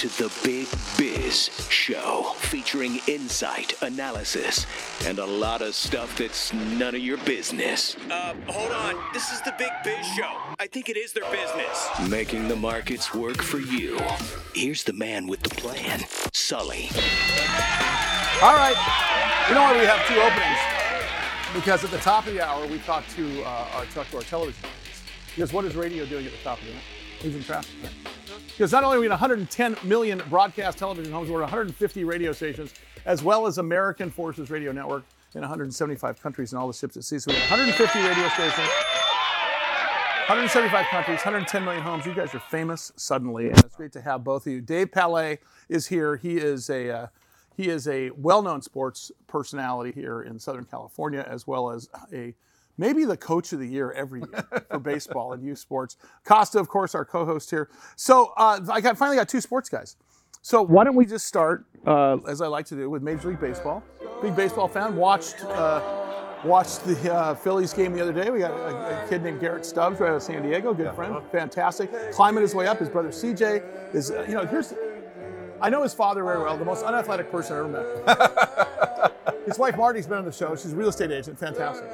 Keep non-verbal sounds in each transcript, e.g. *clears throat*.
to the Big Biz Show, featuring insight, analysis, and a lot of stuff that's none of your business. Uh, hold on. This is the Big Biz Show. I think it is their business. Making the markets work for you. Here's the man with the plan, Sully. All right. You know why we have two openings? Because at the top of the hour, we talked to uh, our talk to our television audience. Because what is radio doing at the top of the hour? Losing traffic. Because not only are we in 110 million broadcast television homes, we're in 150 radio stations, as well as American Forces Radio Network in 175 countries and all the ships at sea. So we have 150 radio stations, 175 countries, 110 million homes. You guys are famous suddenly, and it's great to have both of you. Dave Palais is here. He is a uh, he is a well-known sports personality here in Southern California, as well as a maybe the coach of the year every year for baseball and youth sports. Costa, of course, our co-host here. So uh, I got, finally got two sports guys. So why don't we just start, uh, as I like to do, with Major League Baseball. Big baseball fan. Watched uh, watched the uh, Phillies game the other day. We got a, a, kid named Garrett Stubbs right out of San Diego. Good friend, fantastic. Climbing his way up. His brother CJ is, uh, you know, here's. I know his father very well. The most unathletic person I ever met. *laughs* his wife Marty's been on the show. She's a real estate agent. Fantastic.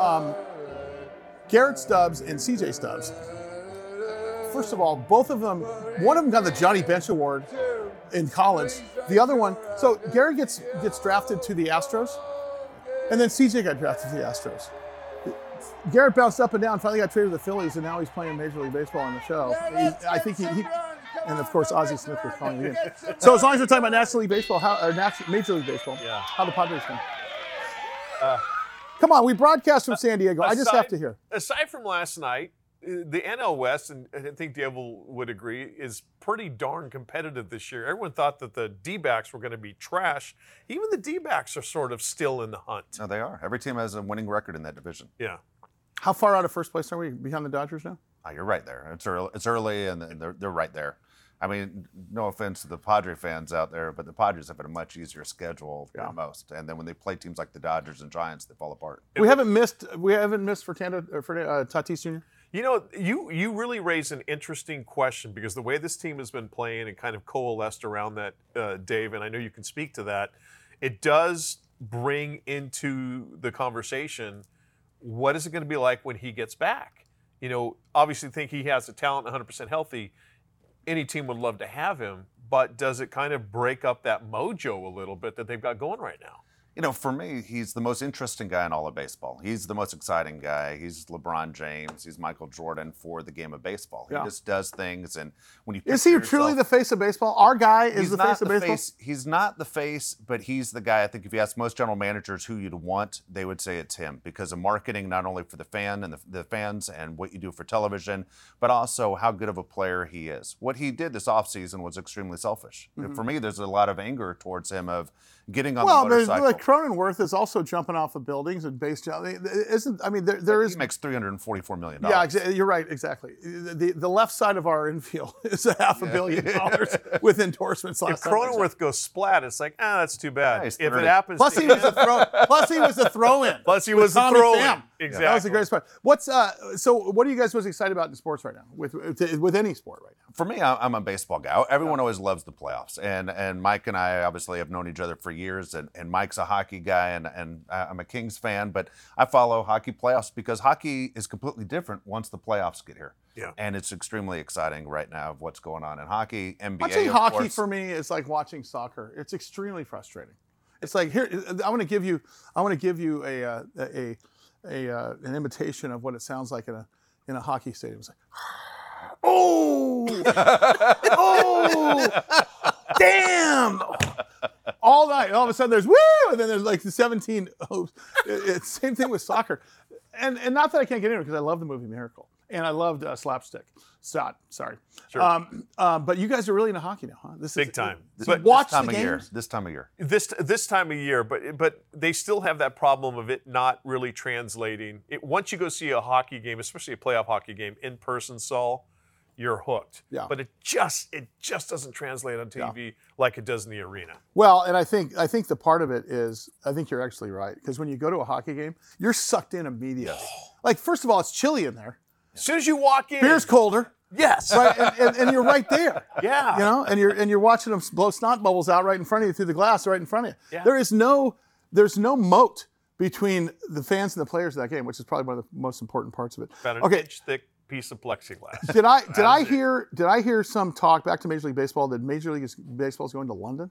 Um, Garrett Stubbs and CJ Stubbs. First of all, both of them, one of them got the Johnny Bench Award in college. The other one, so Garrett gets gets drafted to the Astros, and then CJ got drafted to the Astros. Garrett bounced up and down, finally got traded to the Phillies, and now he's playing Major League Baseball on the show. He, I think he, he, and of course Ozzie Smith was calling it in. So as long as we're talking about National League Baseball, how, or National, Major League Baseball, Yeah. how the Padres doing? Uh, Come on, we broadcast from San Diego. I just have to hear. Aside from last night, uh, the NL West, and I think Devil would agree, is pretty darn competitive this year. Everyone thought that the D backs were going to be trash. Even the D backs are sort of still in the hunt. No, they are. Every team has a winning record in that division. Yeah. How far out of first place are we behind the Dodgers now? Oh, you're right there. It's early, it's early and they're, they're right there. I mean, no offense to the Padre fans out there, but the Padres have had a much easier schedule Yeah. than most. And then when they play teams like the Dodgers and Giants, they fall apart. We haven't missed. We haven't missed Fernando, uh, Fernando uh, Tatis Jr. You know, you you really raise an interesting question because the way this team has been playing and kind of coalesced around that, uh, Dave, and I know you can speak to that. It does bring into the conversation what is it going to be like when he gets back. You know, obviously think he has the talent, 100% healthy. Any team would love to have him, but does it kind of break up that mojo a little bit that they've got going right now? You know, for me, he's the most interesting guy in all of baseball. He's the most exciting guy. He's LeBron James. He's Michael Jordan for the game of baseball. He Yeah. just does things, and when you Is he picture truly the face of baseball? Our guy is the face of the baseball. face. He's not the face, but he's the guy. I think if you ask most general managers who you'd want, they would say it's him because of marketing, not only for the fan and the, the fans and what you do for television, but also how good of a player he is. What he did this offseason was extremely selfish. Mm-hmm. For me, there's a lot of anger towards him of getting on. Well, the there's, motorcycle. like Cronenworth is also jumping off of buildings and base jump. I mean, Isn't I mean there, there is he makes three hundred and forty four million dollars. Yeah, you're right exactly. The, the left side of our infield *laughs* is a half a billion *laughs* dollars with endorsements last If time I. Cronenworth goes splat, it's like, ah, that's too bad. Yeah, he's if it happens Plus he was a throw. Plus he was a throw in. *laughs* Plus he was a Tommy throw-in. Pham. exactly. That was the greatest part. What's uh? So, what are you guys most excited about in sports right now? With with, with any sport right now? For me, I- I'm a baseball guy. Everyone always loves the playoffs, and and Mike and I obviously have known each other for years. And, and Mike's a hockey guy, and and I'm a Kings fan, but I follow hockey playoffs because hockey is completely different once the playoffs get here. Yeah. and it's extremely exciting right now of what's going on in hockey. NBA, Watching hockey course. for me is like watching soccer. It's extremely frustrating. It's like here. I want to give you. I want to give you a uh, a a uh, an imitation of what it sounds like in a in a hockey stadium. It's like, *gasps* oh, *laughs* oh, damn. All night, all of a sudden there's woo, and then there's like the 17 hopes. It's same thing with soccer, and and not that I can't get into it because I love the movie Miracle and I loved uh, Slapstick. Stott, sorry. Sure. Um, uh, but you guys are really into hockey now, huh? This Big is, time. So But watch this time the of year. games. This time of year. this this time of year, but but they still have that problem of it not really translating. It, once you go see a hockey game, especially a playoff hockey game in person, Saul, you're hooked. Yeah. But it just it just doesn't translate on TV like it does in the arena. Well, and I think I think the part of it is I think you're actually right because when you go to a hockey game, you're sucked in immediately. Like first of all, it's chilly in there. As soon as you walk in, Beer's colder, yes, right? and, and, and you're right there. *laughs* yeah, you know, and you're and you're watching them blow snot bubbles out right in front of you through the glass, right in front of you. Yeah. There is no there's no moat between the fans and the players of that game, which is probably one of the most important parts of it. about an Okay, inch thick piece of plexiglass. did I did I hear did I hear some talk back to Major League Baseball that Major League Baseball is going to London?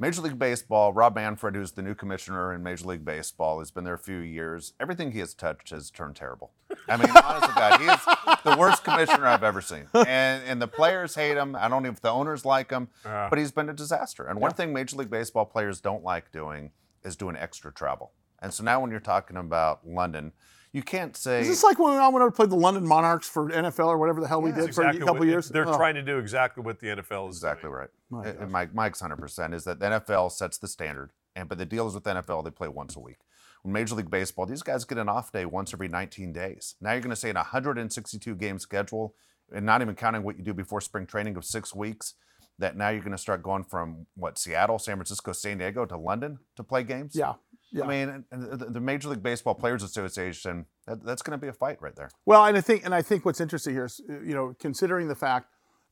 Major League Baseball, Rob Manfred, who's the new commissioner in Major League Baseball, has been there a few years. Everything he has touched has turned terrible. I mean, *laughs* honest to God, he is the worst commissioner I've ever seen. And and the players hate him. I don't know if the owners like him, Uh. but he's been a disaster. And one thing Major League Baseball players don't like doing is doing extra travel. And so now when you're talking about London, you can't say Is this like when I went over to play the London Monarchs for NFL or whatever the hell we did That's for a couple what- years? They're Oh. trying to do exactly what the NFL is Exactly doing. right. My And. Mike, Mike's hundred percent is that the NFL sets the standard, and but the deal is with the NFL they play once a week. When Major League Baseball, these guys get an off day once every 19 days. Now you're going to say in a 162 game schedule, and not even counting what you do before spring training of six weeks, that now you're going to start going from what Seattle, San Francisco, San Diego to London to play games. Yeah. Yeah. I mean, and- and the, the Major League Baseball Players Association, that, that's going to be a fight right there. Well, and I think and I think what's interesting here is you know considering the fact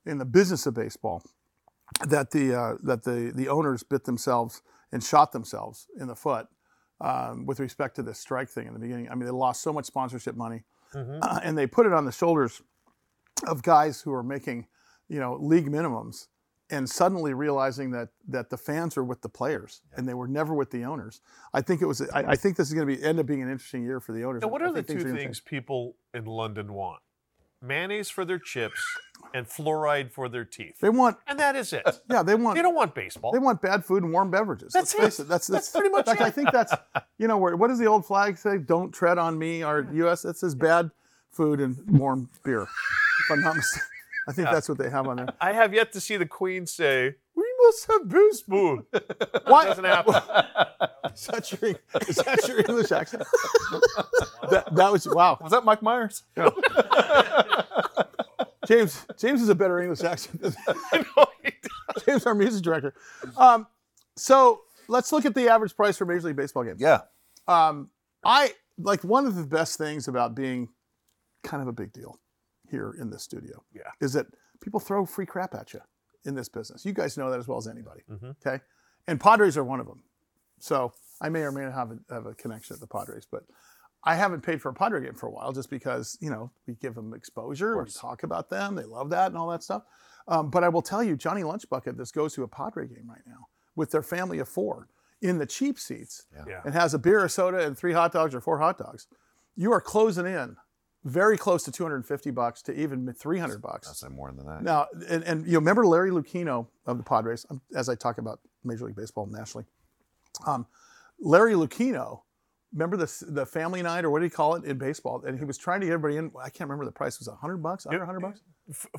in the business of baseball that the uh, that the the owners bit themselves and shot themselves in the foot um, with respect to this strike thing in the beginning. I mean, they lost so much sponsorship money, uh, *clears throat* and they put it on the shoulders of guys who are making you know league minimums. And suddenly realizing that that the fans are with the players and they were never with the owners, I think it was. I, I think this is going to be end up being an interesting year for the owners. Now, what are the two gonna things people in London want? Mayonnaise for their chips and fluoride for their teeth. They want And that is it. *laughs* Yeah, they want They don't want baseball. they want bad food and warm beverages. That's it. it. That's that's, That's pretty much fact, I think that's you know where what does the old flag say? Don't tread on me. Our U.S. It says bad food and warm beer. If I'm not mistaken, I think that's what they have on there. *laughs* I have yet to see the Queen say, "We must have baseball." *laughs* Why Doesn't happen. *laughs* is that your is that your English accent? that, that was wow. Was that Mike Myers? No. James James is a better English accent than James, our music director. Um, so let's look at the average price for Major League Baseball games. Yeah. um, I like one of the best things about being kind of a big deal here in this studio. Yeah. Is that people throw free crap at you in this business. You guys know that as well as anybody. Okay. And Padres are one of them. So I may or may not have a, have a connection at the Padres, but I haven't paid for a Padre game for a while just because, you know, we give them exposure, we talk about them, they love that and all that stuff. Um, but I will tell you, Johnny Lunchbucket, this goes to a Padre game right now with their family of four in the cheap seats Yeah. and has a beer, a soda, and three hot dogs or four hot dogs. You are closing in very close to 250 bucks to even 300 bucks. I'll say more than that. Now, and, and you know, remember Larry Lucchino of the Padres, um, as I talk about Major League Baseball nationally. Um, Larry Lucchino, remember the the family night or what do you call it in baseball? And he was trying to get everybody in. I can't remember the price. Was it 100 bucks? Under 100 bucks?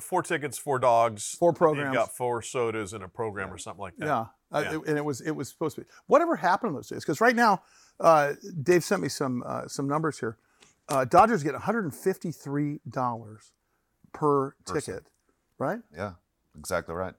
Four tickets, four dogs, Four You programs. got four sodas and a program or something like that. Yeah. Uh, Yeah. it- and it was it was supposed to be. Whatever happened in those days? Because right now, uh, Dave sent me some uh, some numbers here. Uh, Dodgers get 153 dollars per Person. ticket, right? Yeah, exactly right.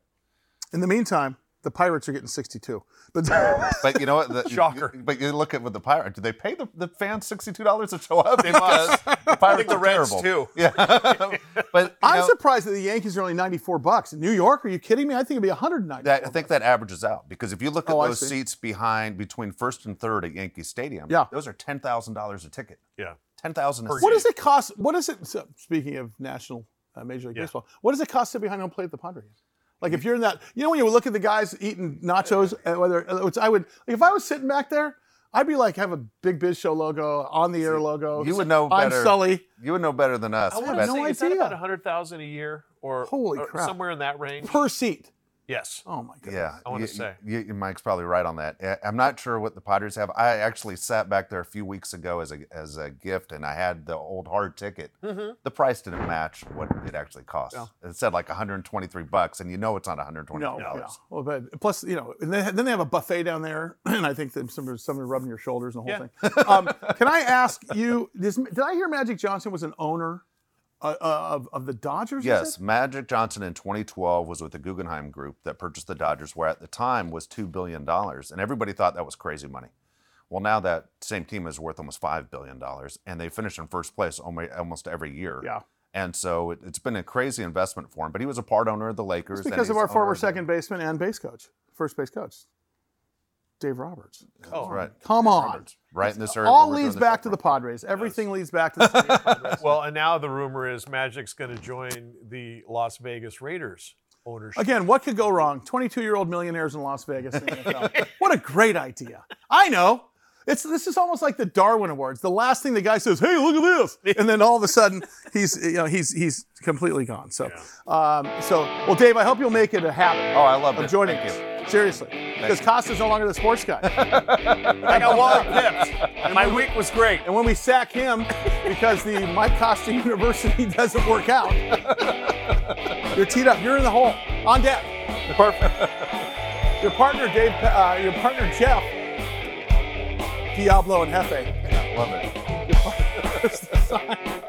In the meantime, The Pirates are getting 62. But *laughs* But you know what? The, Shocker. But you look at with the Pirates. Do they pay the, the fans sixty-two dollars to show up? They must. *laughs* The Pirates the are Reds, terrible. too. Yeah. *laughs* but I'm know, surprised that the Yankees are only 94 bucks. In New York, are you kidding me? I think it'd be 190. that, I think that averages out because if you look at Oh, those seats behind between first and third at Yankee Stadium, Yeah. those are ten thousand dollars a ticket. Yeah. Ten thousand. What does it cost? What is it? So, speaking of national uh, Major League Yeah. Baseball, what does it cost to be behind home plate at the Padres? Like if you're in that, you know, when you look at the guys eating nachos, uh, whether uh, which I would, like if I was sitting back there, I'd be like have a big Biz Show logo on the air logo. You would know I'm. Sully. You would know better than us. I want but- to no say, is that idea. about 100000 a year? or Holy or crap. somewhere in that range? per seat. Yes. Oh my god. Yeah, I wanna say. you- you- Mike's probably right on that. I- I'm not sure what the Padres have. I actually sat back there a few weeks ago as a as a gift, and I had the old hard ticket. The price didn't match what it actually cost. It said like 123 bucks, and you know it's not 123 No, dollars. yeah. Well, but plus, you know, and then, then they have a buffet down there, *clears throat* and I think that somebody, somebody rubbing your shoulders and the whole thing. Um, can I *laughs* ask you? This, did I hear Magic Johnson was an owner uh, uh, of, of the Dodgers? Yes. Magic Johnson in 2012 was with the Guggenheim Group that purchased the Dodgers, where at the time was two billion dollars, and everybody thought that was crazy money. Well, now that same team is worth almost five billion dollars, and they finish in first place almost every year. Yeah. And so it, it's been a crazy investment for him. But he was a part owner of the Lakers. It's and because of our former second baseman and base coach, first base coach, Dave Roberts. Oh, Right. Come on. Right in this area. All leads back to the. Padres. Everything leads back to the Padres. Well, and now the rumor is Magic's going to join the Las Vegas Raiders ownership. Again, what could go wrong? 22 year old millionaires in Las Vegas. in what a great idea. I know. It's, this is almost like the Darwin Awards. The last thing the guy says, "Hey, look at this," and then all of a sudden he's you know he's he's completely gone. So, um, so well, Dave, I hope you'll make it a habit. Oh, I love of it. joining Thank us. Seriously, because Costa's no longer the sports guy. *laughs* I got Wally pipped. And my week was great. And when we sack him because the Mike Costa *laughs* University doesn't work out, you're teed up. You're in the hole. On deck. Perfect. Your partner, Dave. Uh, your partner, Jeff. Diablo and Hefe. Love it. *laughs*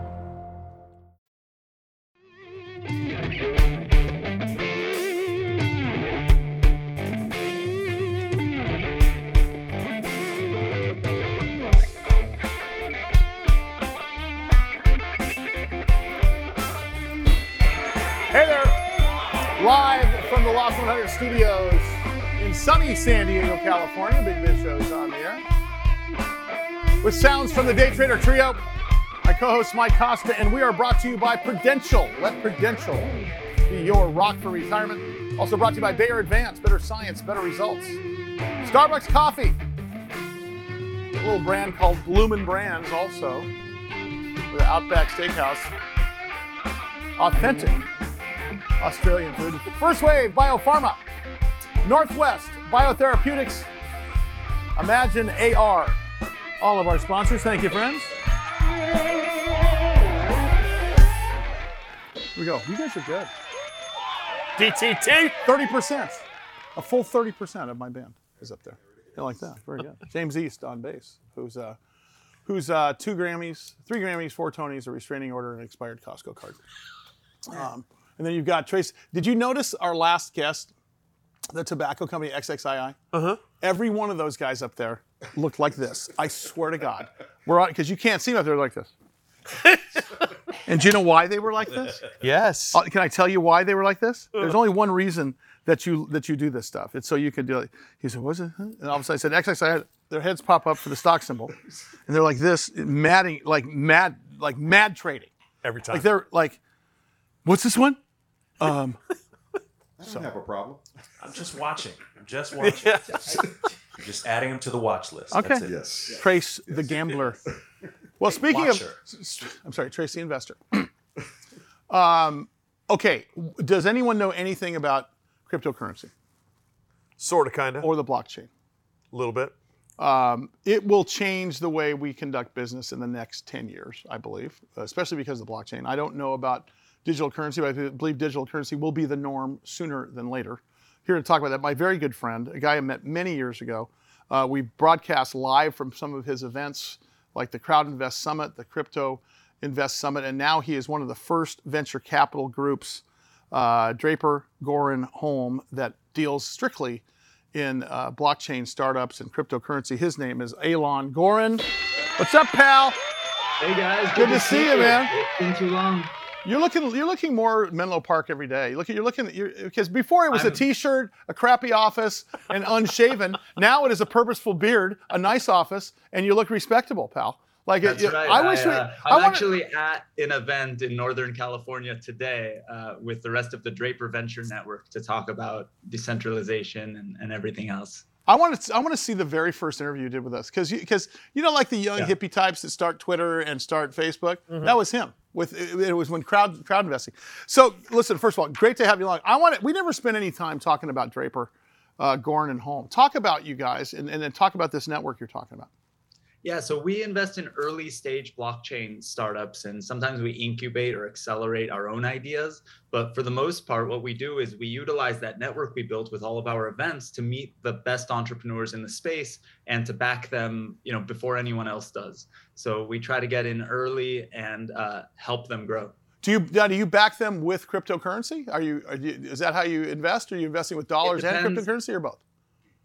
studios in sunny San Diego, California. Big Biz Show is on the air. With sounds from the Day Trader Trio, my co host Mike Costa, and we are brought to you by Prudential. Let Prudential be your rock for retirement. Also brought to you by Bayer Advance, better science, better results. Starbucks Coffee, a little brand called Lumen Brands, also. The Outback Steakhouse. Authentic Australian food. First Wave Biopharma, Northwest Biotherapeutics, Imagine AR. All of our sponsors. Thank you, friends. Here we go. You guys are good. DTT. 30%. A full 30% of my band is up there. You like that? Very good. James East on bass, who's uh, who's uh, two Grammys, three Grammys, four Tonys, a restraining order, and an expired Costco card. Um, and then you've got Trace. Did you notice our last guest, the tobacco company XXII? Uh huh. Every one of those guys up there looked like this. I swear to God. We're on because you can't see them up there like this. *laughs* and do you know why they were like this? Yes. Uh, Can I tell you why they were like this? There's only one reason that you that you do this stuff. It's so you could do it. He said, "What's it?" huh?" And all of a sudden, I said, "XXI." Their heads pop up for the stock symbol, and they're like this, madding, like mad, like mad trading. Every time. Like they're like, "What's this one?" Um, *laughs* I don't have a problem. I'm just watching. I'm just watching. I'm just adding them to the watch list. Okay. That's it. Yes. Trace the gambler. *laughs* Well, speaking of, I'm sorry, Trace the investor. *clears throat* um, okay, does anyone know anything about cryptocurrency sort of, kind of. or the blockchain? A little bit. Um, it will change the way we conduct business in the next 10 years, I believe, especially because of the blockchain. I don't know about digital currency, but I believe digital currency will be the norm sooner than later. Here to talk about that, my very good friend, a guy I met many years ago. Uh, we broadcast live from some of his events, like the Crowd Invest Summit, the Crypto Invest Summit, and now he is one of the first venture capital groups, uh, Draper Goren Holm, that deals strictly in uh, blockchain startups and cryptocurrency. His name is Alon Goren. What's up, pal? Hey guys, Good to see you, man. It's been too long. You're looking. You're looking more Menlo Park every day. You look. You're looking. You're, because before it was a I'm- T-shirt, a crappy office, and unshaven. now it is a purposeful beard, a nice office, and you look respectable, pal. Like it, right. I wish we. uh, I I'm wanna- actually at an event in Northern California today uh, with the rest of the Draper Venture Network to talk about decentralization and, and everything else. I want to. I want to see the very first interview you did with us because you because you know like the young Yeah. hippie types that start Twitter and start Facebook. That was him. With it, it was when crowd crowd investing. So listen, first of all, great to have you along. I want to, We never spent any time talking about Draper, uh, Goren, and Holm. Talk about you guys and, and then talk about this network you're talking about. Yeah, so we invest in early stage blockchain startups, and sometimes we incubate or accelerate our own ideas. But for the most part, what we do is we utilize that network we built with all of our events to meet the best entrepreneurs in the space and to back them, you know, before anyone else does. So we try to get in early and uh, help them grow. Do you now, do you back them with cryptocurrency? Are you, are you is that how you invest? Are you investing with dollars and cryptocurrency or both?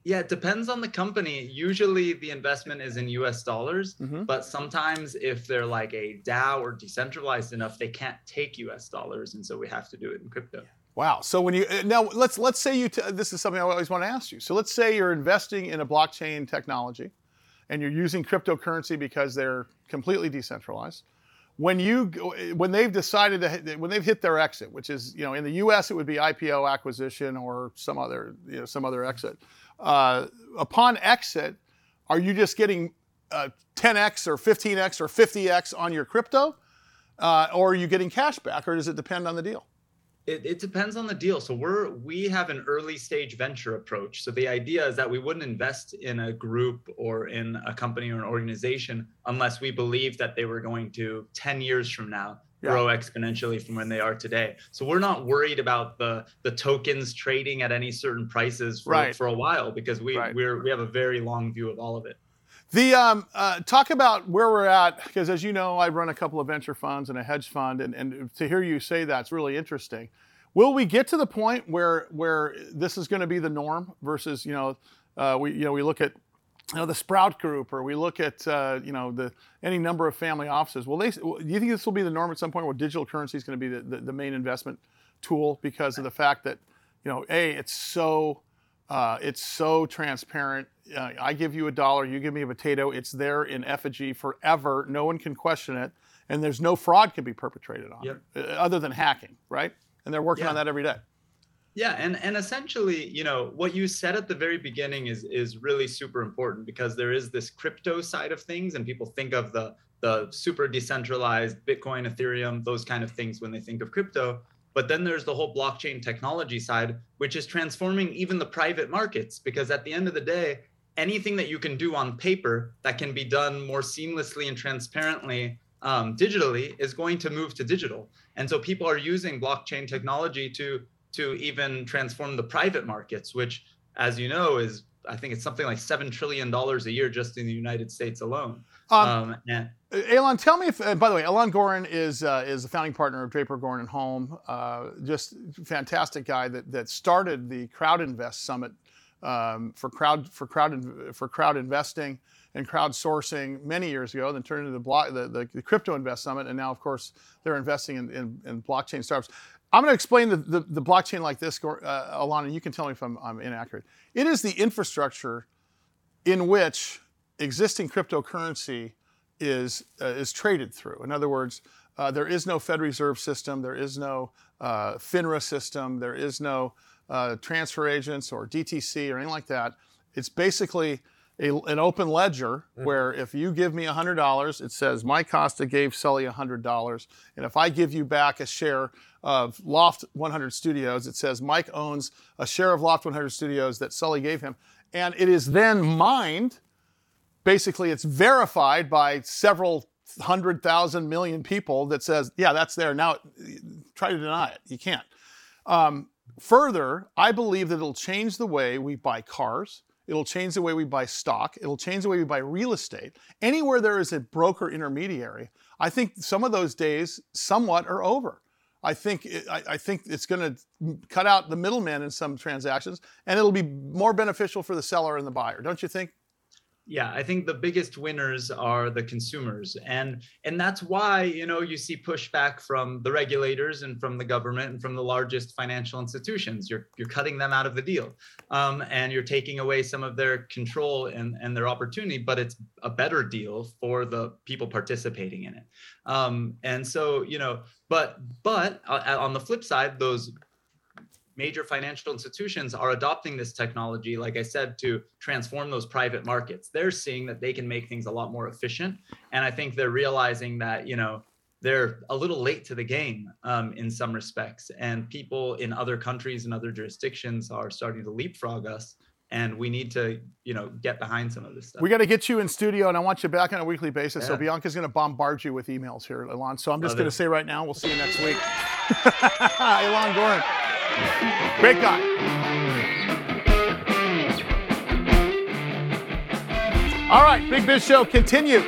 Yeah, it depends on the company. Usually the investment is in US dollars, Mhm. but sometimes if they're like a DAO or decentralized enough, they can't take US dollars. And so we have to do it in crypto. Wow. So when you uh, now let's let's say you t- this is something I always want to ask you. So let's say you're investing in a blockchain technology, and you're using cryptocurrency because they're completely decentralized. When you when they've decided to hit, when they've hit their exit, which is you know in the U.S. it would be IPO acquisition or some other you know some other exit. Uh, upon exit, are you just getting uh, 10x or 15x or 50x on your crypto, uh, or are you getting cash back, or does it depend on the deal? It, it depends on the deal. So we're we have an early stage venture approach. So the idea is that we wouldn't invest in a group or in a company or an organization unless we believe that they were going to 10 years from now Yeah. grow exponentially from when they are today. So we're not worried about the the tokens trading at any certain prices for, Right. for a while because we Right. we're we have a very long view of all of it. The um, uh, talk about where we're at because, as you know, I run a couple of venture funds and a hedge fund, and, and to hear you say that's really interesting. Will we get to the point where where this is going to be the norm versus you know uh, we you know we look at you know the Sprout Group or we look at uh, you know the any number of family offices? Well, they? Do you think this will be the norm at some point where digital currency is going to be the, the, the main investment tool because of the fact that you know a it's so uh, it's so transparent. Uh, I give you a dollar, you give me a potato. It's there in effigy forever. No one can question it, and there's no fraud can be perpetrated on Yep. it, other than hacking, right? And they're working Yeah. on that every day. Yeah, and and essentially, you know, what you said at the very beginning is is really super important because there is this crypto side of things, and people think of the the super decentralized Bitcoin, Ethereum, those kind of things when they think of crypto. But then there's the whole blockchain technology side, which is transforming even the private markets. Because at the end of the day, anything that you can do on paper that can be done more seamlessly and transparently um, digitally is going to move to digital. And so people are using blockchain technology to to even transform the private markets, which, as you know, is I think it's something like seven trillion dollars a year just in the United States alone. Um, and Uh, Alon, tell me if, uh, by the way, Alon Goren is uh, is the founding partner of Draper Goren and Holm. Uh, just fantastic guy that that started the Crowd Invest Summit um, for crowd for crowd for crowd investing and crowdsourcing many years ago. Then turned into the, block, the, the the Crypto Invest Summit, and now of course they're investing in, in, in blockchain startups. I'm going to explain the, the, the blockchain like this, uh, and you can tell me if I'm, I'm inaccurate. It is the infrastructure in which existing cryptocurrency is uh, is traded through. In other words, uh, there is no Fed Reserve system, there is no uh, FINRA system, there is no uh, transfer agents or DTC or anything like that. It's basically a, an open ledger where if you give me $100, it says Mike Costa gave Sully $100. And if I give you back a share of Loft 100 Studios, it says Mike owns a share of Loft 100 Studios that Sully gave him. And it is then mined basically it's verified by several hundred thousand million people that says, yeah, that's there. Now try to deny it. You can't. Um, further, I believe that it'll change the way we buy cars. It'll change the way we buy stock. It'll change the way we buy real estate. Anywhere there is a broker intermediary, I think some of those days somewhat are over. I think I, I think it's going to cut out the middleman in some transactions, and it'll be more beneficial for the seller and the buyer. Don't you think? Yeah i think the biggest winners are the consumers and and that's why you know you see pushback from the regulators and from the government and from the largest financial institutions. You're you're cutting them out of the deal um, and you're taking away some of their control and and their opportunity but it's a better deal for the people participating in it. Um, and so you know but but uh, on the flip side those major financial institutions are adopting this technology, like I said, to transform those private markets. They're seeing that they can make things a lot more efficient. And I think they're realizing that, you know, they're a little late to the game um, in some respects. And people in other countries and other jurisdictions are starting to leapfrog us. And we need to, you know, get behind some of this stuff. We got to get you in studio, and I want you back on a weekly basis. So Bianca's going to bombard you with emails here, Alon. So I'm just going to say right now, we'll see you next week. *laughs* *laughs* Alon Goren, great guy. All right, Big Biz Show continues.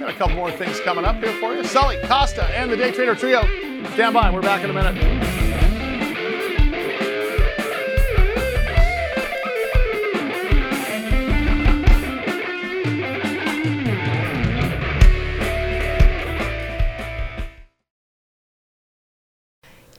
Got a couple more things coming up here for you. Sully, Costa, and the Day Trader Trio. Stand by. We're back in a minute.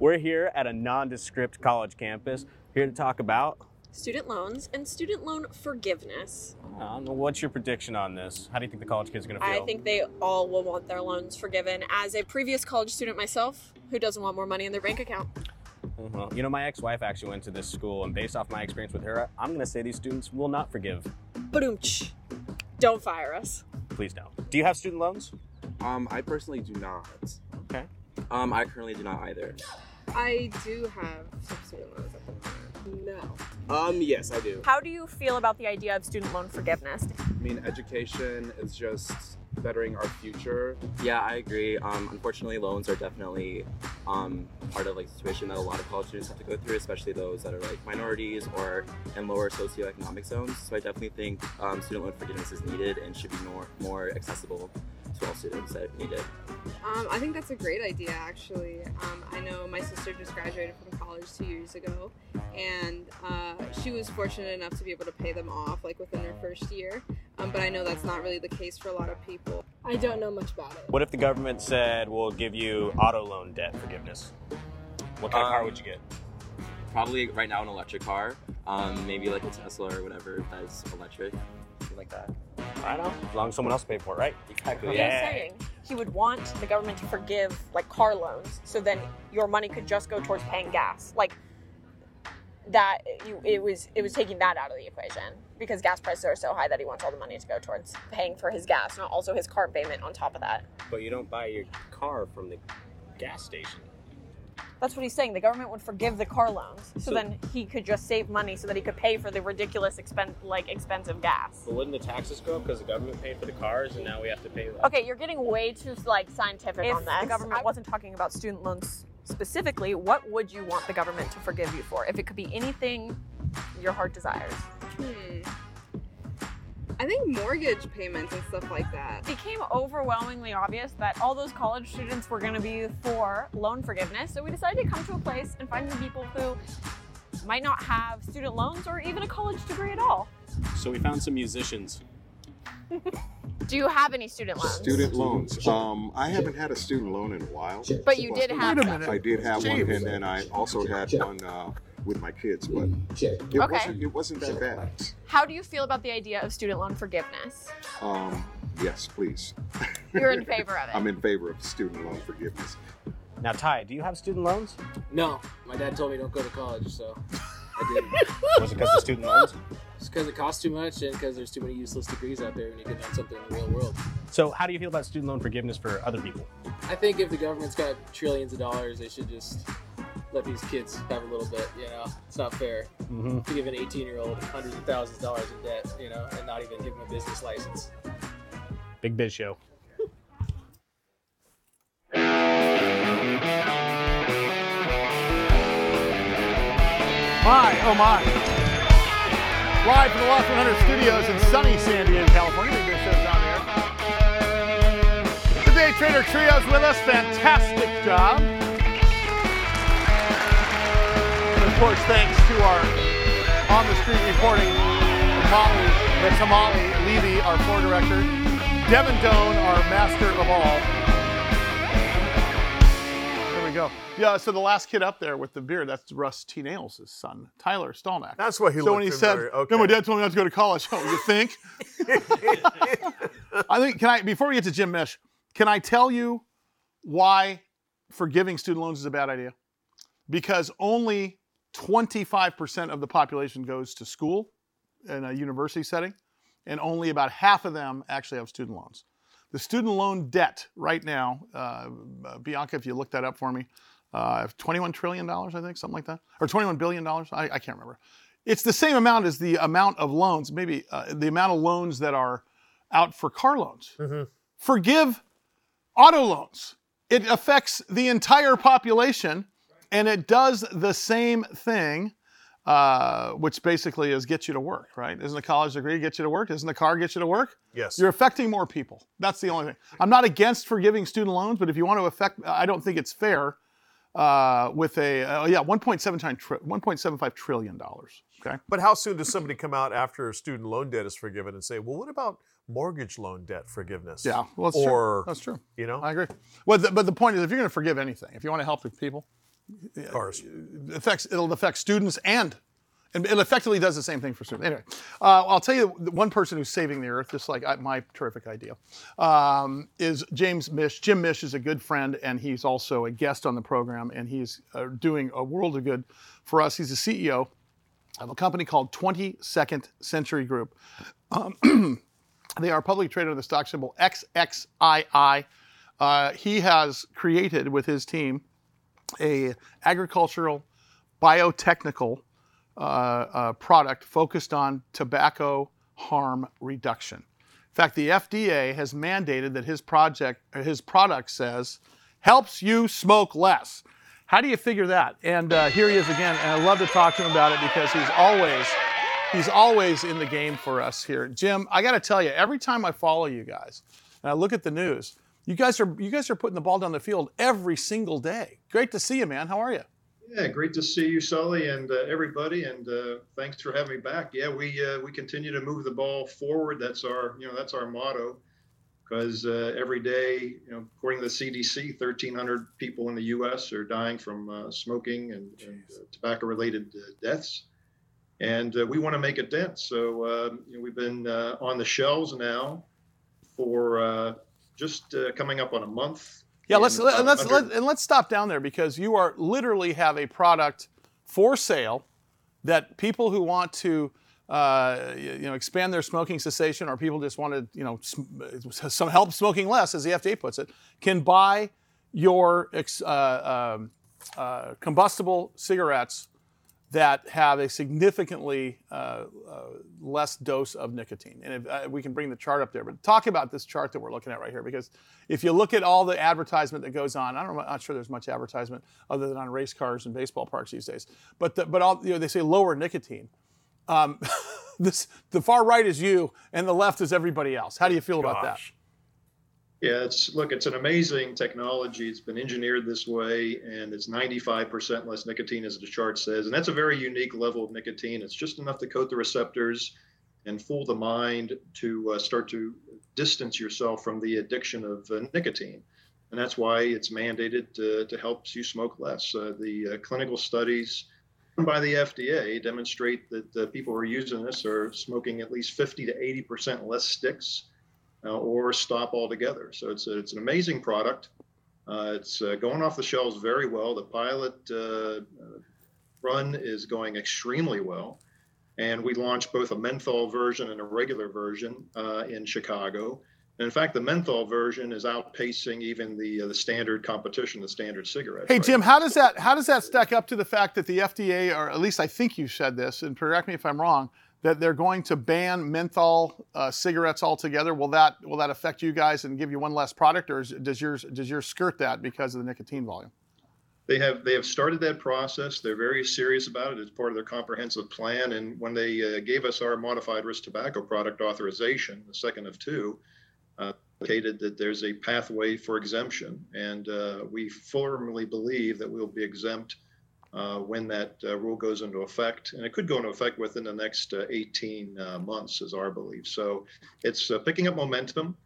We're here at a nondescript college campus, here to talk about. Student loans and student loan forgiveness. Um, what's your prediction on this? How do you think the college kids are going to feel? I think they all will want their loans forgiven. As a previous college student myself, who doesn't want more money in their bank account? Well, you know, my ex-wife actually went to this school, and based off my experience with her, I'm going to say these students will not forgive. Badoomch. Don't fire us. Please don't. Do you have student loans? Um, I personally do not. Okay. Um, I currently do not either. I do have some student loans at the moment. No. Um, yes, I do. How do you feel about the idea of student loan forgiveness? I mean, education is just bettering our future. Yeah, I agree. Um, unfortunately, loans are definitely um, part of like the situation that a lot of college students have to go through, especially those that are like minorities or in lower socioeconomic zones. So I definitely think um, student loan forgiveness is needed and should be more more accessible to students that need it. Um, I think that's a great idea, actually. Um, I know my sister just graduated from college two years ago, and uh, she was fortunate enough to be able to pay them off like within her first year. Um, but I know that's not really the case for a lot of people. I don't know much about it. What if the government said we'll give you auto loan debt forgiveness? What kind of car Um, would you get? Probably right now an electric car, um, maybe like a Tesla or whatever that's electric, something like that. I know. As long as someone else paid for it, right? Exactly. He's saying he would want the government to forgive like car loans, so then your money could just go towards paying gas. Like that, you it was it was taking that out of the equation because gas prices are so high that he wants all the money to go towards paying for his gas, not also his car payment on top of that. But you don't buy your car from the gas station. That's what he's saying. The government would forgive the car loans, so, So- then he could just save money so that he could pay for the ridiculous expen- like expensive gas. But wouldn't the taxes go up because the government paid for the cars and now we have to pay that? Okay, you're getting way too like scientific If on this. the government wasn't talking about student loans specifically. What would you want the government to forgive you for? If it could be anything your heart desires. Hmm. I think mortgage payments and stuff like that. It became overwhelmingly obvious that all those college students were going to be for loan forgiveness, so we decided to come to a place and find some people who might not have student loans or even a college degree at all. So we found some musicians. Do you have any student loans? Student loans. Um, I haven't had a student loan in a while. But you did have Wait a minute. I did have one, and then I also had one uh, with my kids, but it Okay. wasn't. It wasn't that bad. How do you feel about the idea of student loan forgiveness? Um, yes, please. You're in *laughs* favor of it. I'm in favor of student loan forgiveness. Now, Ty, do you have student loans? No, my dad told me don't go to college, so I didn't. *laughs* Was it because of student loans? It's because it costs too much and because there's too many useless degrees out there when you could learn something in the real world. So, how do you feel about student loan forgiveness for other people? I think if the government's got trillions of dollars, they should just let these kids have a little bit. You know, it's not fair Mhm. to give an 18 year old hundreds of thousands of dollars in debt. You know, and not even give them a business license. Big Biz Show. My, oh my. Live from the Loft 100 studios in sunny San Diego, California. Big Biz Show's on there. The Day Trader Trio's with us. Fantastic job. Course, thanks to our on the street reporting Molly, that's Hamali Levy, our floor director. Devin Doan, our master of all. There we go. Yeah, so the last kid up there with the beard, that's Russ T. Nails' son, Tyler Stallnack. That's what he So when he said, very- "No, my dad told me not to go to college." Oh, you think? *laughs* I think. Can I? Before we get to Jim Mish, can I tell you why forgiving student loans is a bad idea? Because only 25% of the population goes to school in a university setting, and only about half of them actually have student loans. The student loan debt right now, uh, Bianca, if you look that up for me, uh, 21 trillion dollars, I think, something like that, or 21 billion dollars. I, I can't remember. It's the same amount as the amount of loans, maybe uh, the amount of loans that are out for car loans. Forgive auto loans. It affects the entire population, and it does the same thing, uh, which basically is get you to work, right? Isn't a college degree get you to work? Isn't a car get you to work? Yes. You're affecting more people. That's the only thing. I'm not against forgiving student loans, but if you want to affect, I don't think it's fair uh, with a, uh, yeah, 1.7 tri- 1.75 trillion dollars. Okay. But how soon does somebody come out after student loan debt is forgiven and say, well, what about mortgage loan debt forgiveness? Yeah, well, that's or, true. That's true. You know? I agree. Well, the, but the point is, if you're going to forgive anything, if you want to help the people, course, it affects it'll affect students and and it effectively does the same thing for students. Anyway, uh, I'll tell you one person who's saving the earth, just like I, my terrific idea, um, is James Mish. Jim Mish is a good friend, and he's also a guest on the program, and he's uh, doing a world of good for us. He's the CEO of a company called 22nd Century Group. Um, *clears throat* they are publicly traded on the stock symbol XXII. Uh, he has created with his team a agricultural biotechnical uh, uh, product focused on tobacco harm reduction. In fact, the FDA has mandated that his project, his product says, helps you smoke less. How do you figure that? And uh, here he is again, and I love to talk to him about it because he's always, he's always in the game for us here. Jim, I got to tell you, every time I follow you guys and I look at the news, you guys are you guys are putting the ball down the field every single day. Great to see you, man. How are you? Yeah, great to see you, Sully, and uh, everybody. And uh, thanks for having me back. Yeah, we uh, we continue to move the ball forward. That's our you know that's our motto. Because uh, every day, you know, according to the CDC, 1,300 people in the U.S. are dying from uh, smoking and, and uh, tobacco-related uh, deaths, and uh, we want to make a dent. So um, you know, we've been uh, on the shelves now for uh, just uh, coming up on a month. Yeah, let's let, about let's 100 let, and let's stop down there because you are literally have a product for sale that people who want to uh, you know expand their smoking cessation or people just want to you know sm- some help smoking less, as the FDA puts it, can buy your ex- uh, um, uh, combustible cigarettes that have a significantly uh, uh, less dose of nicotine. And if, uh, we can bring the chart up there, but talk about this chart that we're looking at right here, because if you look at all the advertisement that goes on, I I'm not sure there's much advertisement other than on race cars and baseball parks these days. But the, but all, you know, they say lower nicotine. Um, *laughs* this the far right is you, and the left is everybody else. How do you feel about that? Yeah, it's look, it's an amazing technology. It's been engineered this way, and it's 95% less nicotine, as the chart says. And that's a very unique level of nicotine. It's just enough to coat the receptors and fool the mind to uh, start to distance yourself from the addiction of uh, nicotine. And that's why it's mandated to, to help you smoke less. Uh, the uh, clinical studies by the FDA demonstrate that uh, people who are using this are smoking at least 50 to 80% less sticks uh, or stop altogether. So it's a, it's an amazing product. Uh, it's uh, going off the shelves very well. The pilot uh, uh, run is going extremely well, and we launched both a menthol version and a regular version uh, in Chicago. And in fact, the menthol version is outpacing even the uh, the standard competition, the standard cigarettes. Hey right Jim, how does that how does that stack up to the fact that the FDA, or at least I think you said this, and correct me if I'm wrong, that they're going to ban menthol uh, cigarettes altogether? Will that will that affect you guys and give you one less product, or is, does yours does yours skirt that because of the nicotine volume? They have they have started that process. They're very serious about it. It's part of their comprehensive plan. And when they uh, gave us our modified risk tobacco product authorization, the second of two, uh, indicated that there's a pathway for exemption, and uh, we firmly believe that we'll be exempt when that uh, rule goes into effect, and it could go into effect within the next uh, 18 uh, months, is our belief. So it's uh, picking up momentum,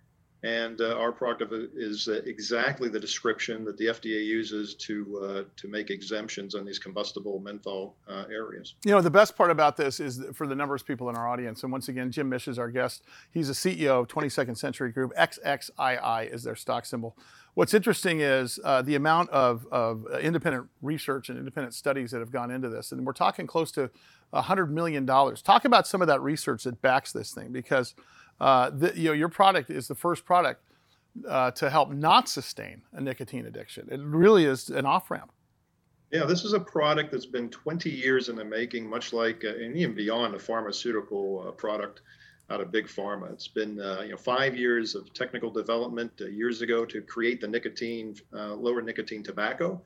and uh, our product is uh, exactly the description that the FDA uses to uh, to make exemptions on these combustible menthol uh, areas. You know, the best part about this is for the numbers of people in our audience, and once again, Jim Mish is our guest. He's a CEO of 22nd Century Group. XXII is their stock symbol. What's interesting is uh, the amount of, of independent research and independent studies that have gone into this. And we're talking close to $100 million. Talk about some of that research that backs this thing because uh, the, you know, your product is the first product uh, to help not sustain a nicotine addiction. It really is an off ramp. Yeah, this is a product that's been 20 years in the making, much like, uh, and even beyond a pharmaceutical uh, product out of big pharma. It's been uh, you know five years of technical development uh, years ago to create the nicotine, uh, lower nicotine tobacco,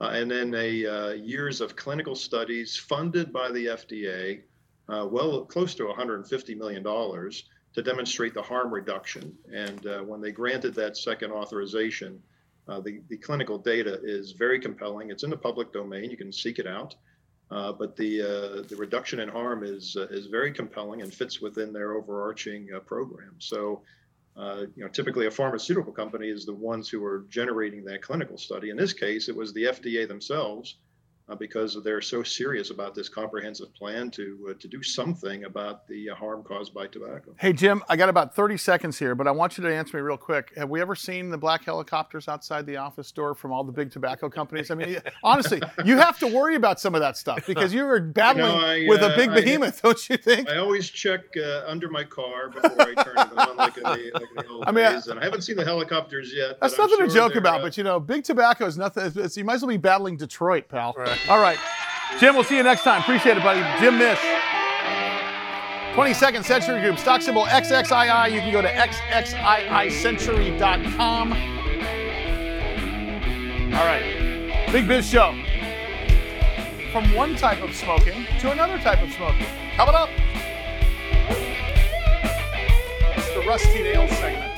uh, and then a uh, years of clinical studies funded by the FDA, uh, well close to 150 million dollars to demonstrate the harm reduction. And when they granted that second authorization, the the clinical data is very compelling. It's in the public domain. You can seek it out. Uh, but the uh, the reduction in harm is uh, is very compelling and fits within their overarching uh, program. So, uh, you know, typically a pharmaceutical company is the ones who are generating that clinical study. In this case, it was the FDA themselves, uh, because they're so serious about this comprehensive plan to to do something about the harm caused by tobacco. Hey Jim, I got about 30 seconds here, but I want you to answer me real quick. Have we ever seen the black helicopters outside the office door from all the big tobacco companies? I mean, *laughs* honestly, you have to worry about some of that stuff because you were battling You *laughs* know, I, with a uh, big I- behemoth, *laughs* don't you think? I always check uh, under my car before I turn it on, like in the, like in the old I mean, I- days. And I haven't seen the helicopters yet. That's but I'm nothing to joke about, uh, but you know, big tobacco is nothing. It's, it's- you might as well be battling Detroit, pal. All right. Jim, we'll see you next time. Appreciate it, buddy. Jim Mish. 22nd Century Group, stock symbol XXII. You can go to XXIICentury.com. All right. Big Biz Show. From one type of smoking to another type of smoking. Coming up. It's the Rusty Nails segment.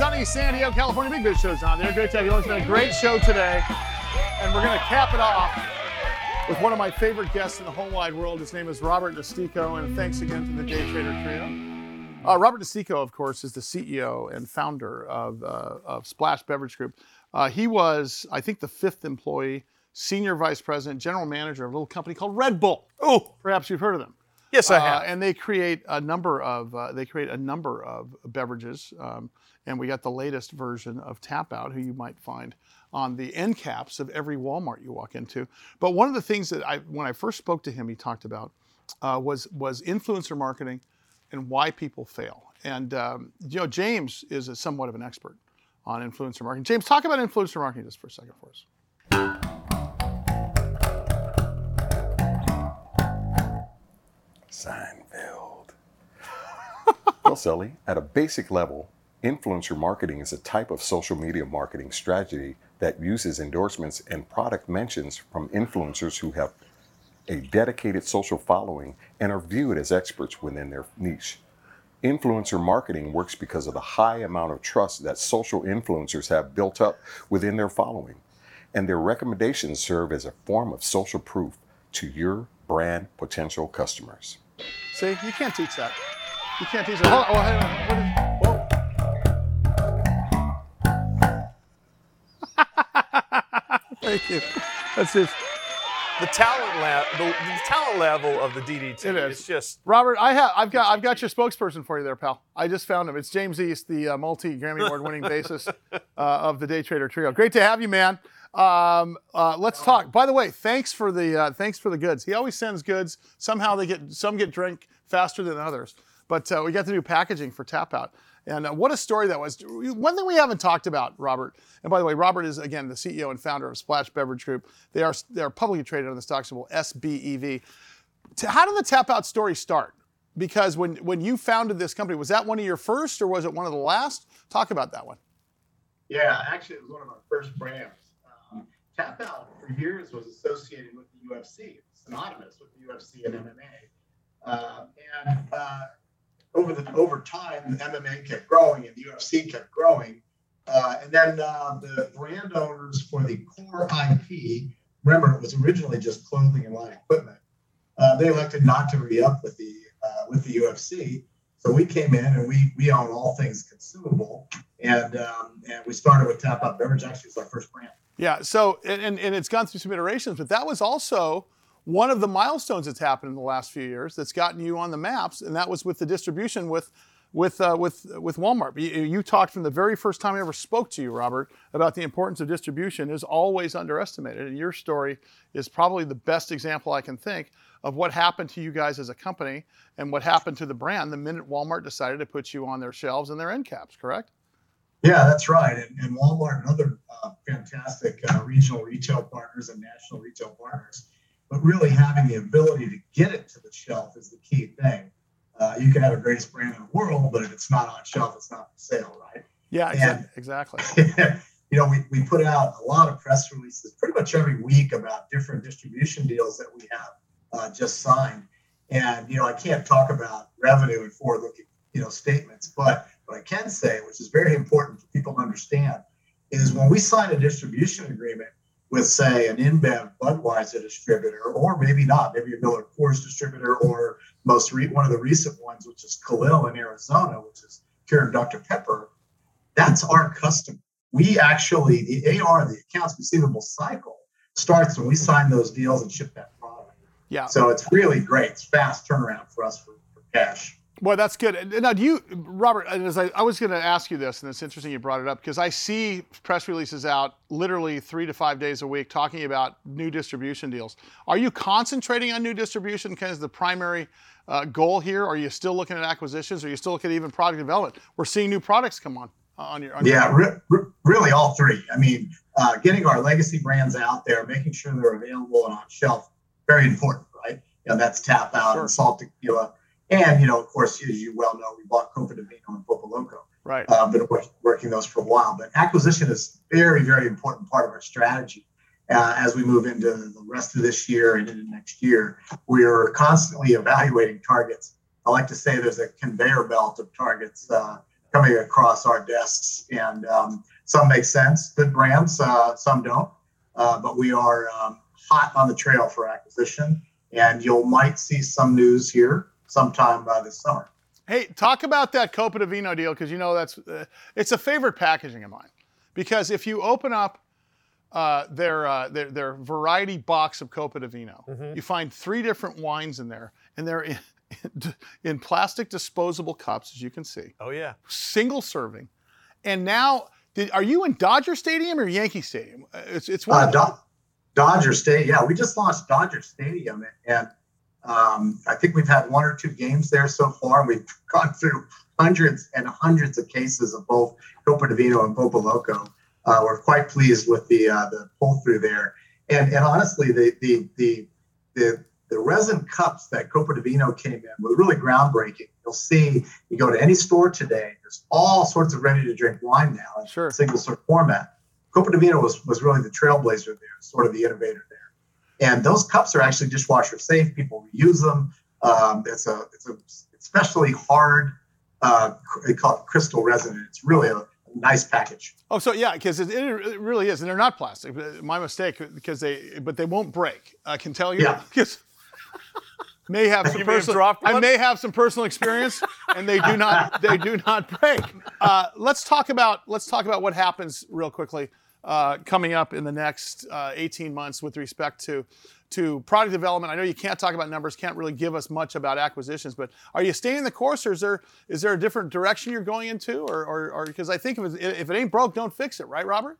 sunny San Diego, California. Big Biz Show's on there. Great to have you. It's been a great show today. And we're going to cap it off with one of my favorite guests in the whole wide world. His name is Robert Nistico. And thanks again to the Day Trader Trio. Uh, Robert Nistico, of course, is the CEO and founder of, uh, of Splash Beverage Group. Uh, he was, I think, the fifth employee, senior vice president, general manager of a little company called Red Bull. Oh, perhaps you've heard of them. Yes, I Uh, have. and they create a number of uh, they create a number of beverages, um, and we got the latest version of Tap Out, who you might find on the end caps of every Walmart you walk into. But one of the things that I when I first spoke to him, he talked about uh, was was influencer marketing and why people fail. And um, you know, James is a, somewhat of an expert on influencer marketing. James, talk about influencer marketing just for a second for us. Seinfeld. well, Sully, at a basic level, influencer marketing is a type of social media marketing strategy that uses endorsements and product mentions from influencers who have a dedicated social following and are viewed as experts within their niche. Influencer marketing works because of the high amount of trust that social influencers have built up within their following, and their recommendations serve as a form of social proof to your brand potential customers. See, you can't teach that. You can't teach that. Hold on, oh, hang on. What is- *laughs* Thank you. That's it. The talent lab, the, the talent level of the DDT It is. is just Robert, I have, I've got, I've got your spokesperson for you there, pal. I just found him. It's James East, the uh, multi Grammy Award winning *laughs* bassist uh, of the Day Trader Trio. Great to have you, man. Um, uh, let's talk. By the way, thanks for the, uh, thanks for the goods. He always sends goods. Somehow they get, some get drink faster than others. But uh, we got to do packaging for Tap Out. And uh, what a story that was. One thing we haven't talked about, Robert, and by the way, Robert is, again, the CEO and founder of Splash Beverage Group. They are, they are publicly traded on the stock symbol SBEV. How did the Tap Out story start? Because when, when you founded this company, was that one of your first or was it one of the last? Talk about that one. Yeah, actually, it was one of our first brands. Tap Out for years was associated with the UFC, synonymous with the UFC and MMA. Uh, and uh, over the over time, the MMA kept growing and the UFC kept growing. Uh, and then uh, the brand owners for the core IP, remember it was originally just clothing and line equipment. Uh, they elected not to re-up with the uh, with the UFC. So we came in and we we own all things consumable, and um, and we started with Tap Out Beverage. Actually, it's our first brand. Yeah. So, and, and it's gone through some iterations, but that was also one of the milestones that's happened in the last few years that's gotten you on the maps, and that was with the distribution with. With, uh, with, with Walmart. You, you talked from the very first time I ever spoke to you, Robert, about the importance of distribution is always underestimated. And your story is probably the best example I can think of what happened to you guys as a company and what happened to the brand the minute Walmart decided to put you on their shelves and their end caps, correct? Yeah, that's right. And, and Walmart and other uh, fantastic uh, regional retail partners and national retail partners. But really having the ability to get it to the shelf is the key thing. Uh, you can have the greatest brand in the world, but if it's not on shelf, it's not for sale, right? Yeah, And- exactly. *laughs* you know, we, we put out a lot of press releases pretty much every week about different distribution deals that we have uh, just signed. And, you know, I can't talk about revenue and forward looking, you know, statements, but what I can say, which is very important for people to understand, is when we sign a distribution agreement with, say, an InBev Budweiser distributor, or maybe not, maybe a Miller Coors distributor or most re- one of the recent ones, which is Kalil in Arizona, which is curing Dr. Pepper. That's our customer. We actually the AR, the accounts receivable cycle, starts when we sign those deals and ship that product. Yeah. So it's really great. It's fast turnaround for us for, for cash. Well, that's good. Now, do you, Robert? As I, I was going to ask you this, and it's interesting you brought it up because I see press releases out literally three to five days a week talking about new distribution deals. Are you concentrating on new distribution kind of the primary uh, goal here? Are you still looking at acquisitions? Are you still looking at even product development? We're seeing new products come on uh, on your. On yeah, your re- re- really all three. I mean, uh, getting our legacy brands out there, making sure they're available and on shelf, very important, right? You know, that's Tap Out Sure. and Salt Tequila. And, you know, of course, as you well know, we bought Copa di Vino and Pulpoloco. Right. Uh, been work, working those for a while. But acquisition is very, very important part of our strategy. Uh, as we move into the rest of this year and into next year, we are constantly evaluating targets. I like to say there's a conveyor belt of targets uh, coming across our desks, and um, some make sense, good brands, uh, some don't. Uh, but we are um, hot on the trail for acquisition, and you'll might see some news here sometime by this summer. Hey, talk about that Copa di Vino deal because you know that's uh, it's a favorite packaging of mine. Because if you open up uh, their, uh, their their variety box of Copa di Vino, Mhm. you find three different wines in there, and they're in, *laughs* in plastic disposable cups, as you can see, Oh yeah. single serving. And now, did, are you in Dodger Stadium or Yankee Stadium? Uh, It's it's one. Uh, of the- Do- Dodger Stadium. Yeah, we just launched Dodger Stadium, and um, I think we've had one or two games there so far. We've *laughs* gone through hundreds and hundreds of cases of both Copa di Vino and Pulpoloco. Uh, we're quite pleased with the uh, the pull through there, and and honestly, the the the the the resin cups that Copa di Vino came in were really groundbreaking. You'll see, you go to any store today, there's all sorts of ready to drink wine now in single serve format. Copa di Vino was, was really the trailblazer there, sort of the innovator there. And those cups are actually dishwasher safe. People reuse them. Um, it's a it's a especially hard. Uh, they call it crystal resin. It's really a nice package. Oh, so yeah, because it, it really is, and they're not plastic. Uh, My mistake, because they, but they won't break. I can tell you. Yeah. *laughs* Because may have *laughs* some You may have personal. I may have some personal experience, and they do not. They do not break. Uh, let's talk about. Let's talk about what happens real quickly uh, coming up in the next uh, 18 months with respect to to product development. I know you can't talk about numbers, can't really give us much about acquisitions, but are you staying the course, or is there is there a different direction you're going into, or because I think if it, if it ain't broke, don't fix it, right, Robert?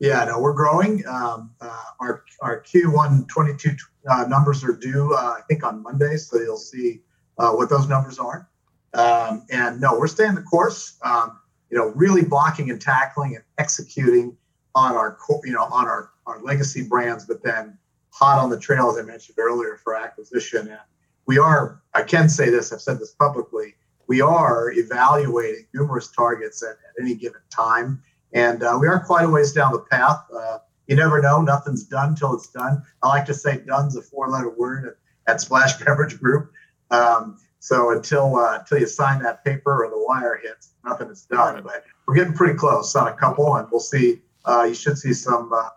Yeah, no, we're growing. Um, uh, our our Q1 22 uh, numbers are due, uh, I think, on Monday, so you'll see uh, what those numbers are. Um, and no, we're staying the course. Um, you know, really blocking and tackling and executing on our co- you know on our our legacy brands, but then hot on the trail, as I mentioned earlier, for acquisition. And we are, I can say this, I've said this publicly, we are evaluating numerous targets at, at any given time. And uh, we are quite a ways down the path. Uh, you never know, nothing's done till it's done. I like to say done's a four letter word at, at Splash *laughs* Beverage Group. Um, so until uh, until you sign that paper or the wire hits, nothing is done. But we're getting pretty close on a couple, and we'll see. Uh, you should see some uh,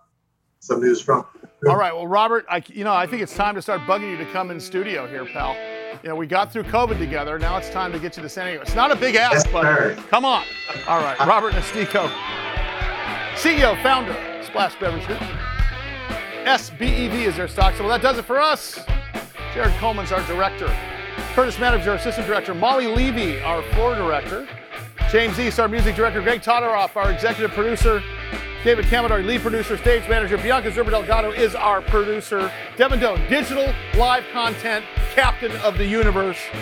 some news from. All right. Well, Robert, I, you know, I think it's time to start bugging you to come in studio here, pal. You know, we got through COVID together. Now it's time to get you to San Diego. It's not a big ask, but come on. All right. Robert Nistico, CEO, founder, Splash Beverage Group. SBEV is their stock symbol. That does it for us. Jared Coleman's our director. Curtis Maddox, our assistant director. Molly Levy, our floor director. James East, our music director. Greg Todoroff, our executive producer. David Camador, lead producer, stage manager. Bianca Zerba Delgado is our producer. Devin Doan, digital live content captain of the universe. *laughs*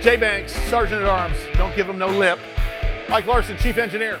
Jay Banks, sergeant at arms. Don't give him no lip. Mike Larson, chief engineer.